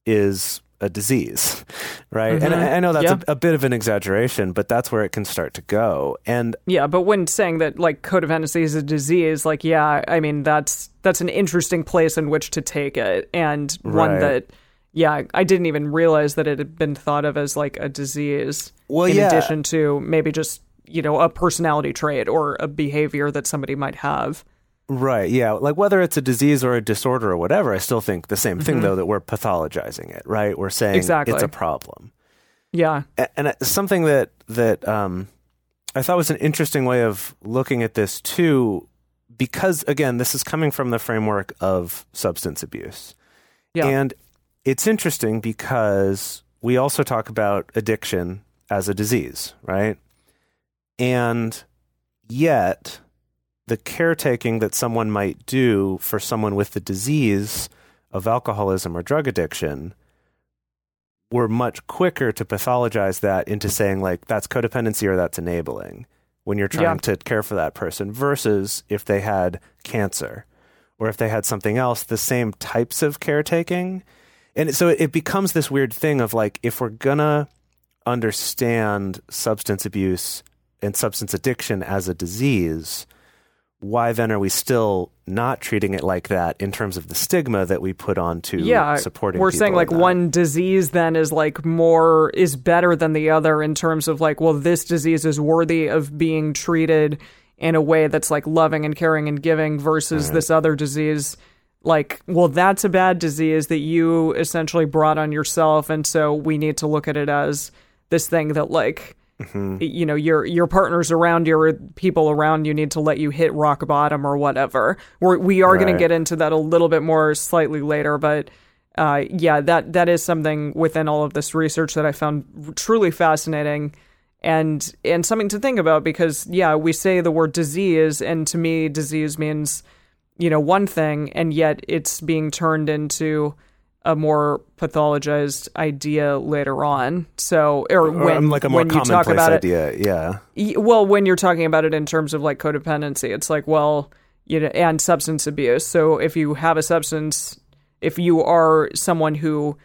is a disease, right? And mm-hmm. I, I know that's a, a bit of an exaggeration, but that's where it can start to go. And Yeah, but when saying that like codependency is a disease, like yeah, I mean that's that's an interesting place in which to take it, and one Right. that yeah, I didn't even realize that it had been thought of as like a disease. Well, in yeah. addition to maybe just you know a personality trait or a behavior that somebody might have. Right. Yeah. Like whether it's a disease or a disorder or whatever, I still think the same thing, though, that we're pathologizing it, right? We're saying Exactly. it's a problem. Yeah, A- And something that, that um, I thought was an interesting way of looking at this, too, because, again, this is coming from the framework of substance abuse. yeah, And it's interesting because we also talk about addiction as a disease, right? And yet, the caretaking that someone might do for someone with the disease of alcoholism or drug addiction, we're much quicker to pathologize that into saying, like, that's codependency or that's enabling when you're trying Yeah. to care for that person versus if they had cancer or if they had something else, the same types of caretaking. And so it becomes this weird thing of like, if we're gonna understand substance abuse and substance addiction as a disease, why then are we still not treating it like that in terms of the stigma that we put onto yeah. supporting We're saying like one disease then is like more is better than the other in terms of like well this disease is worthy of being treated in a way that's like loving and caring and giving versus this other disease like well that's a bad disease that you essentially brought on yourself and so we need to look at it as this thing that like Mm-hmm. you know your your partners around you or people around you need to let you hit rock bottom or whatever We're, we are going to get into that a little bit more slightly later but uh, yeah that that is something within all of this research that i found truly fascinating and and something to think about because yeah we say the word disease and to me disease means you know one thing and yet it's being turned into a more pathologized idea later on so or, when um, like a more when you talk about it. Yeah. Well when you're talking about it in terms of like codependency it's like well you know and substance abuse so if you have a substance if you are someone who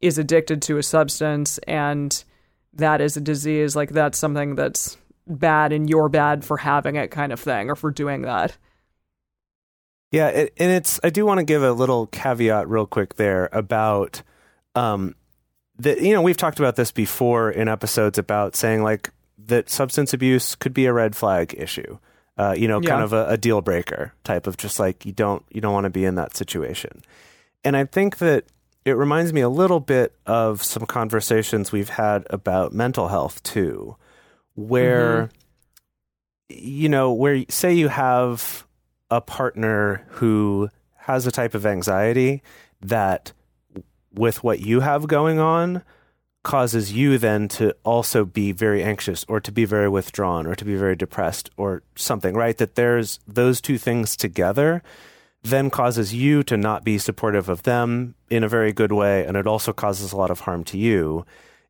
is addicted to a substance and that is a disease like that's something that's bad and you're bad for having it kind of thing or for doing that Yeah, it, and it's. I do want to give a little caveat, real quick, there about, um, that you know we've talked about this before in episodes about saying like that substance abuse could be a red flag issue, uh, you know, kind of a, a deal breaker type of just like you don't you don't want to be in that situation, and I think that it reminds me a little bit of some conversations we've had about mental health too, where you know, where say you have a partner who has a type of anxiety that with what you have going on causes you then to also be very anxious or to be very withdrawn or to be very depressed or something, right? That there's those two things together then causes you to not be supportive of them in a very good way. And it also causes a lot of harm to you.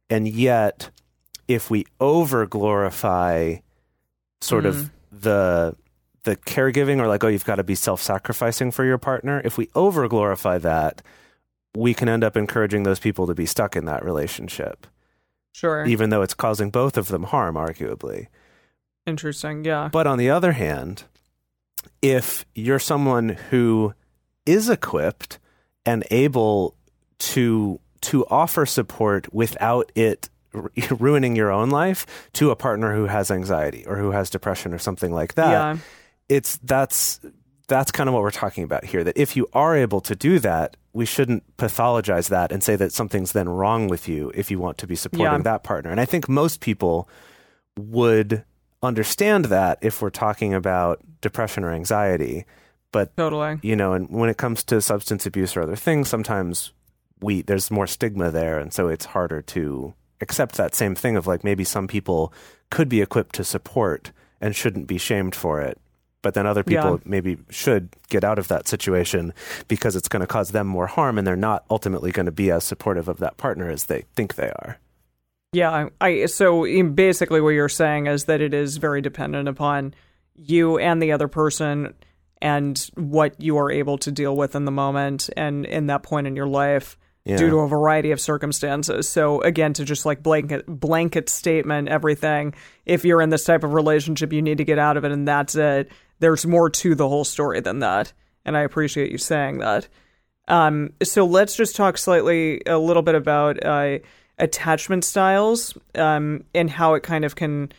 And yet, if we over glorify sort mm. of the the caregiving or like oh you've got to be self-sacrificing for your partner if we over glorify that we can end up encouraging those people to be stuck in that relationship sure even though it's causing both of them harm arguably interesting yeah but on the other hand if you're someone who is equipped and able to to offer support without it ruining your own life to a partner who has anxiety or who has depression or something like that. Yeah. It's that's that's kind of what we're talking about here that if you are able to do that, we shouldn't pathologize that and say that something's then wrong with you if you want to be supporting yeah. that partner. And I think most people would understand that if we're talking about depression or anxiety. But totally, you know, and when it comes to substance abuse or other things, sometimes we there's more stigma there, and so it's harder to accept that same thing of like maybe some people could be equipped to support and shouldn't be shamed for it. But then other people yeah. maybe should get out of that situation because it's going to cause them more harm and they're not ultimately going to be as supportive of that partner as they think they are. Yeah, I so basically what you're saying is that it is very dependent upon you and the other person and what you are able to deal with in the moment and in that point in your life yeah. due to a variety of circumstances. So again, to just like blanket blanket statement everything, if you're in this type of relationship, you need to get out of it, and that's it. There's more to the whole story than that, and I appreciate you saying that. Um, so let's just talk slightly a little bit about uh, attachment styles um, and how it kind of can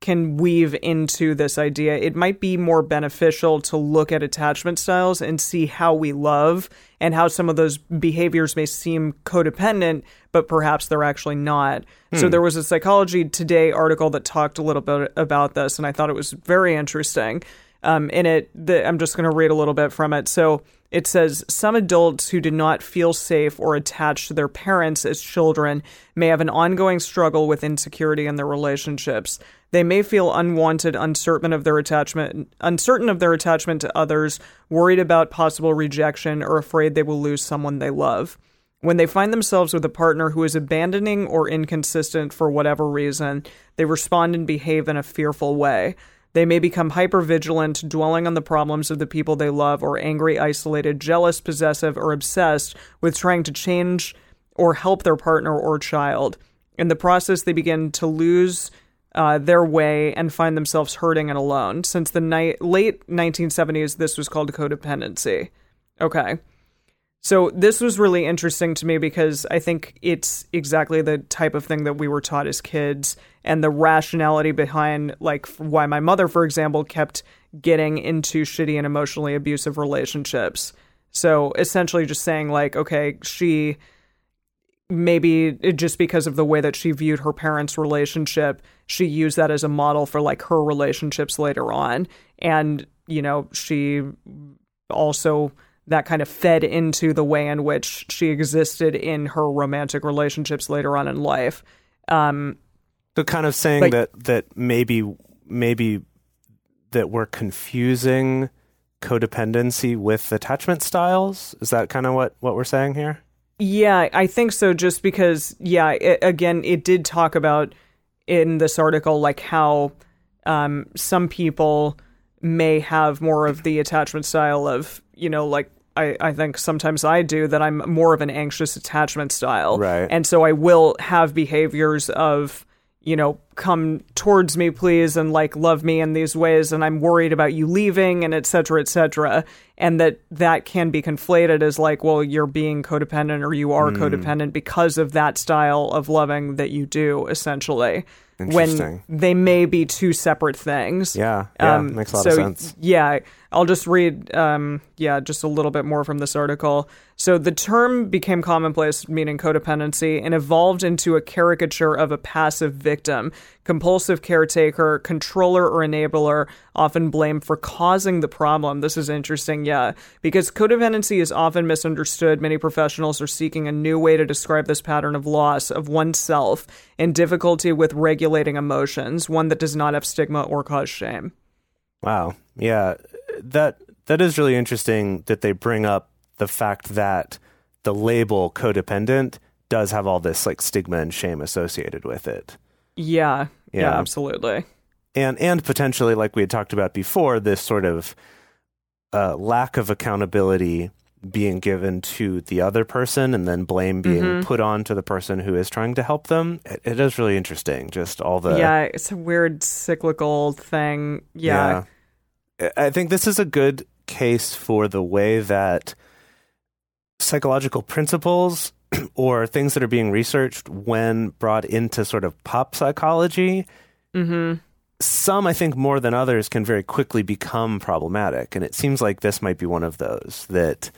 can weave into this idea. It might be more beneficial to look at attachment styles and see how we love and how some of those behaviors may seem codependent, but perhaps they're actually not. Hmm. So there was a Psychology Today article that talked a little bit about this, and I thought it was very interesting. Um, in it, the, I'm just going to read a little bit from it. So it says some adults who did not feel safe or attached to their parents as children may have an ongoing struggle with insecurity in their relationships. They may feel unwanted, uncertain of their attachment, uncertain of their attachment to others, worried about possible rejection, or afraid they will lose someone they love. When they find themselves with a partner who is abandoning or inconsistent for whatever reason, they respond and behave in a fearful way. They may become hypervigilant, dwelling on the problems of the people they love, or angry, isolated, jealous, possessive, or obsessed with trying to change or help their partner or child. In the process, they begin to lose uh, their way and find themselves hurting and alone. Since the ni- late 1970s, this was called codependency. Okay. So this was really interesting to me because I think it's exactly the type of thing that we were taught as kids and the rationality behind like why my mother for example kept getting into shitty and emotionally abusive relationships. So essentially just saying like okay, she maybe just because of the way that she viewed her parents' relationship, she used that as a model for like her relationships later on and you know, she also that kind of fed into the way in which she existed in her romantic relationships later on in life. Um, so kind of saying like, that that maybe maybe that we're confusing codependency with attachment styles. Is that kind of what what we're saying here? Yeah, I think so. Just because, yeah, it, again, it did talk about in this article like how um, some people may have more of the attachment style of you know like I, I think sometimes I do that I'm more of an anxious attachment style. Right. And so I will have behaviors of, you know, come towards me, please, and like love me in these ways. And I'm worried about you leaving and et cetera, et cetera. And that that can be conflated as like, well, you're being codependent or you are mm. codependent because of that style of loving that you do, essentially when they may be two separate things. Yeah, yeah, um, makes a lot so, of sense. Yeah, I'll just read, um, yeah, just a little bit more from this article. So the term became commonplace, meaning codependency, and evolved into a caricature of a passive victim compulsive caretaker, controller, or enabler, often blamed for causing the problem. This is interesting, yeah, because codependency is often misunderstood. Many professionals are seeking a new way to describe this pattern of loss of oneself and difficulty with regulating emotions, one that does not have stigma or cause shame. Wow. Yeah. That that is really interesting that they bring up the fact that the label codependent does have all this like stigma and shame associated with it. Yeah. Yeah, Yeah. absolutely. And and potentially like we had talked about before this sort of uh, lack of accountability being given to the other person and then blame being Mhm. put on to the person who is trying to help them. It, it is really interesting just all the yeah, it's a weird cyclical thing. Yeah. Yeah. I think this is a good case for the way that psychological principles or things that are being researched when brought into sort of pop psychology, hmm some I think more than others can very quickly become problematic. And it seems like this might be one of those that,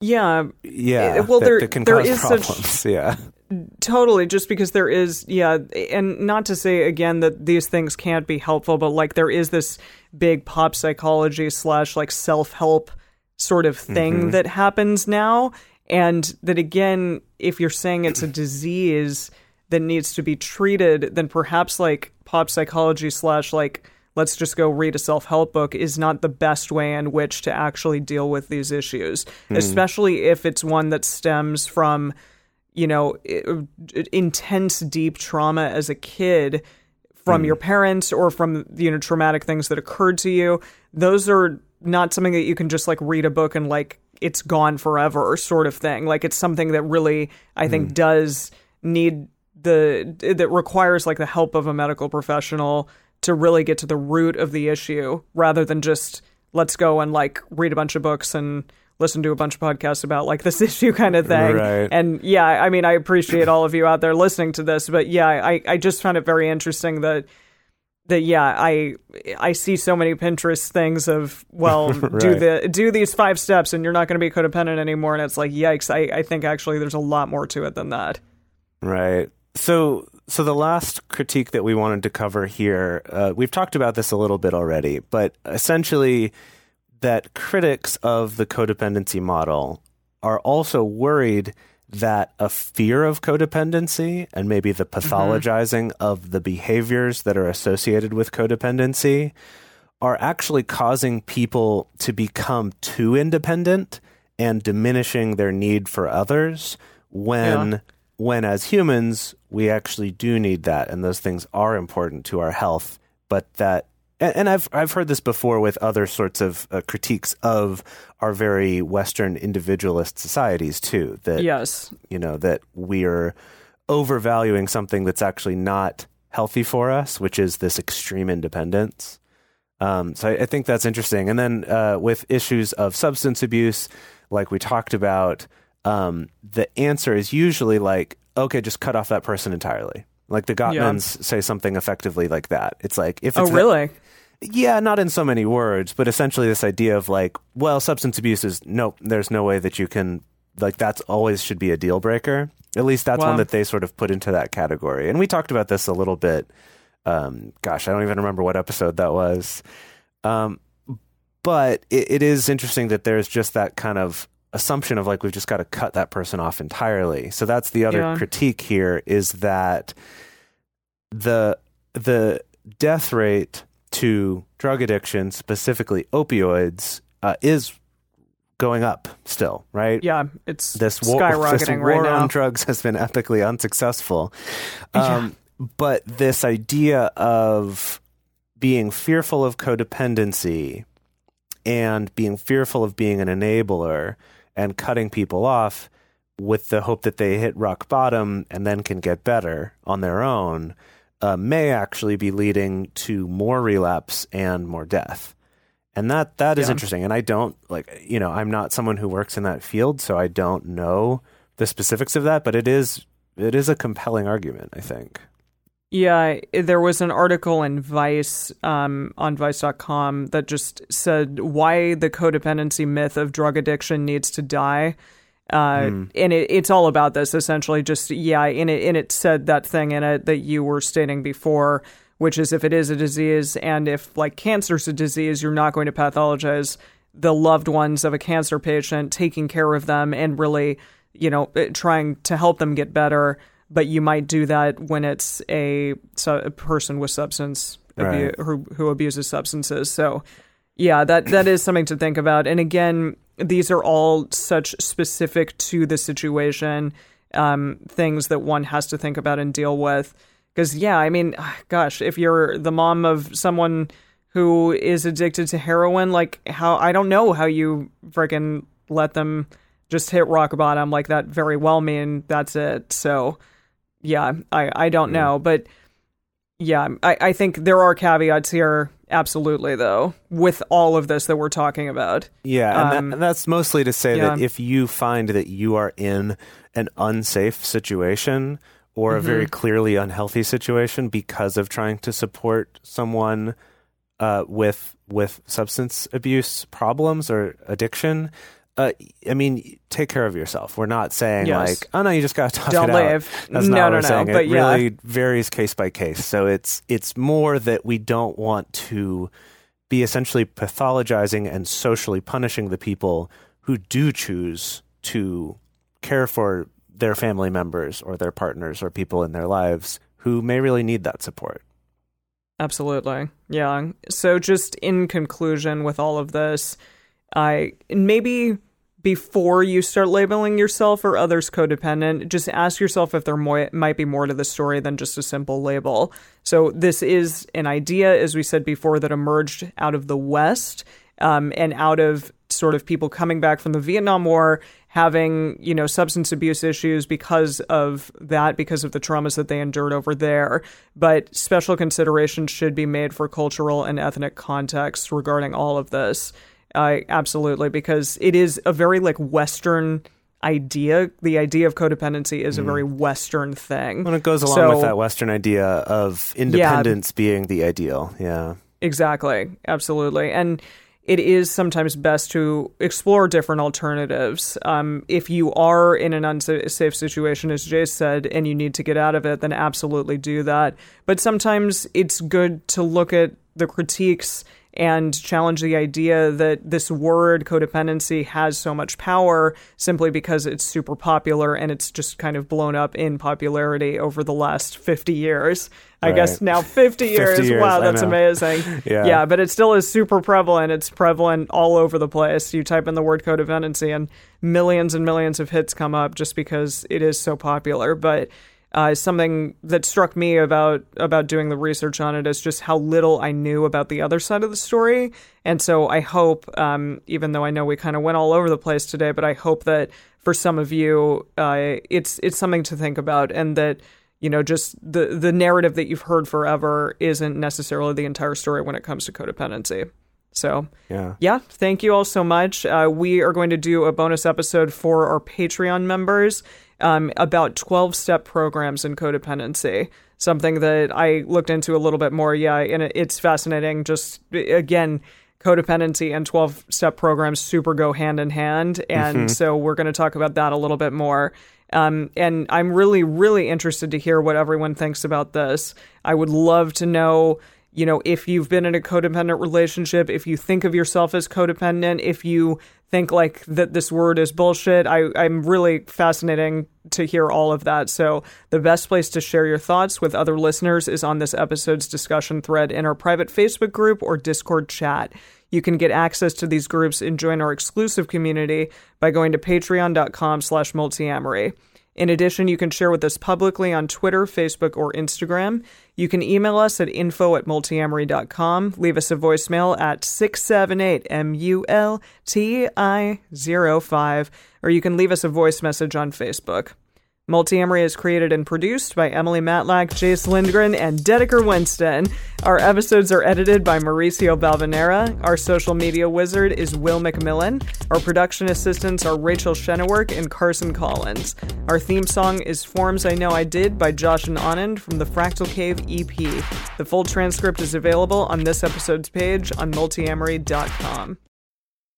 Yeah, yeah, well, that, there- that can there cause is such- problems. yeah. Totally. Just because there is, yeah, and not to say again that these things can't be helpful, but like there is this big pop psychology slash like self help sort of thing Mhm. that happens now. And that again, if you're saying it's a disease that needs to be treated, then perhaps like pop psychology slash like let's just go read a self help book is not the best way in which to actually deal with these issues, especially if it's one that stems from, you know, uh, intense, deep trauma as a kid from hmm. your parents or from you know traumatic things that occurred to you. Those are not something that you can just like read a book and like it's gone forever sort of thing. Like it's something that really I think hmm. does need the that requires like the help of a medical professional to really get to the root of the issue rather than just let's go and like read a bunch of books and listen to a bunch of podcasts about like this issue kind of thing. Right. And yeah, I mean I appreciate all of you out there listening to this, but yeah, I I just found it very interesting that that yeah, I I see so many Pinterest things of well, do the do these five steps and you're not going to be codependent anymore and it's like yikes, I I think actually there's a lot more to it than that. Right. So, so the last critique that we wanted to cover here, uh, we've talked about this a little bit already, but essentially, that critics of the codependency model are also worried that a fear of codependency and maybe the mm-hmm. pathologizing of the behaviors that are associated with codependency are actually causing people to become too independent and diminishing their need for others when Yeah. when as humans we actually do need that and those things are important to our health but that and, and I've I've heard this before with other sorts of uh, critiques of our very western individualist societies too that Yes. you know that we're overvaluing something that's actually not healthy for us which is this extreme independence. Um, so I, I think that's interesting. And then uh, with issues of substance abuse like we talked about um, the answer is usually like okay just cut off that person entirely. Like the Gottmans say something effectively like that. It's like if Oh it's not- really? Yeah, not in so many words, but essentially this idea of like, well, substance abuse is nope, there's no way that you can like that's always should be a deal breaker. At least that's Wow. one that they sort of put into that category. And we talked about this a little bit. Um, gosh, I don't even remember what episode that was. Um, but it, it is interesting that there's just that kind of assumption of like we've just got to cut that person off entirely. So that's the other Yeah. critique here is that the the death rate to drug addiction, specifically opioids, uh, is going up still, right? Yeah, it's This war, skyrocketing this war right now. on drugs has been epically unsuccessful. Um, But this idea of being fearful of codependency and being fearful of being an enabler and cutting people off with the hope that they hit rock bottom and then can get better on their own uh, may actually be leading to more relapse and more death. And that that is Yeah. interesting. And I don't like you know I'm not someone who works in that field, so I don't know the specifics of that. But it is it is a compelling argument. I think. Yeah, there was an article in Vice um, on Vice.com that just said why the codependency myth of drug addiction needs to die. Uh, And it, it's all about this essentially. Just yeah, and it and it said that thing in it that you were stating before, which is if it is a disease and if like cancer's a disease, you're not going to pathologize the loved ones of a cancer patient, taking care of them and really, you know, eh, trying to help them get better. But you might do that when it's a, a person with substance abu- who, who abuses substances. So, yeah, that that is something to think about. And again, these are all such specific to the situation um, things that one has to think about and deal with. Because yeah, I mean, gosh, if you're the mom of someone who is addicted to heroin, like how I don't know how you freaking let them just hit rock bottom like that. Very well mean that's it. So yeah, I I don't know, but yeah, I, I think there are caveats here. Absolutely, though, with all of this that we're talking about. Yeah, and, Um, that, and that's mostly to say that if you find that you are in an unsafe situation or a Mm-hmm. very clearly unhealthy situation because of trying to support someone uh, with with substance abuse problems or addiction, uh, I mean, take care of yourself. We're not saying Yes. like, oh no, you just got to tough Don't it out. leave. That's No, not what no, we're no, saying. but it yeah. really varies case by case. So it's it's more that we don't want to be essentially pathologizing and socially punishing the people who do choose to care for their family members or their partners or people in their lives who may really need that support. Absolutely. Yeah. So just in conclusion with all of this, I maybe before you start labeling yourself or others codependent, just ask yourself if there mo- might be more to the story than just a simple label. So this is an idea, as we said before, that emerged out of the West um, and out of sort of people coming back from the Vietnam War having, you know, substance abuse issues because of that, because of the traumas that they endured over there. But special consideration should be made for cultural and ethnic contexts regarding all of this. Uh, absolutely, because it is a very like Western idea. The idea of codependency is a very Western thing. When it goes along So- with that Western idea of independence being the ideal. Yeah. Exactly. Absolutely. And it is sometimes best to explore different alternatives. Um, if you are in an unsafe situation, as Jay said, and you need to get out of it, then absolutely do that. But sometimes it's good to look at the critiques and challenge the idea that this word codependency has so much power simply because it's super popular and it's just kind of blown up in popularity over the last 50 years. I Right. guess now 50 years. 50 years, wow, that's amazing. Yeah. yeah, but it still is super prevalent. It's prevalent all over the place. You type in the word codependency and millions and millions of hits come up just because it is so popular. But uh, something that struck me about about doing the research on it is just how little I knew about the other side of the story. And so I hope, um, even though I know we kind of went all over the place today, but I hope that for some of you, uh, it's it's something to think about, and that you know just the the narrative that you've heard forever isn't necessarily the entire story when it comes to codependency. So Yeah. yeah, thank you all so much. Uh, we are going to do a bonus episode for our Patreon members um, about 12 step programs in codependency. Something that I looked into a little bit more. Yeah, and it's fascinating. Just again, codependency and 12 step programs super go hand in hand. And so we're going to talk about that a little bit more. Um, and I'm really, really interested to hear what everyone thinks about this. I would love to know you know, if you've been in a codependent relationship, if you think of yourself as codependent, if you think like that this word is bullshit, I, I'm really fascinating to hear all of that. So the best place to share your thoughts with other listeners is on this episode's discussion thread in our private Facebook group or Discord chat. You can get access to these groups and join our exclusive community by going to patreon.com slash multiamory. In addition, you can share with us publicly on Twitter, Facebook, or Instagram. You can email us at info at multiamory.com, leave us a voicemail at 678 MULTI 05, or you can leave us a voice message on Facebook. Multiamory is created and produced by Emily Matlack, Jase Lindgren, and Dedeker Winston. Our episodes are edited by Mauricio Balvanera. Our social media wizard is Will McMillan. Our production assistants are Rachel Shennework and Carson Collins. Our theme song is Forms I Know I Did by Josh and Anand from the Fractal Cave EP. The full transcript is available on this episode's page on multiamory.com.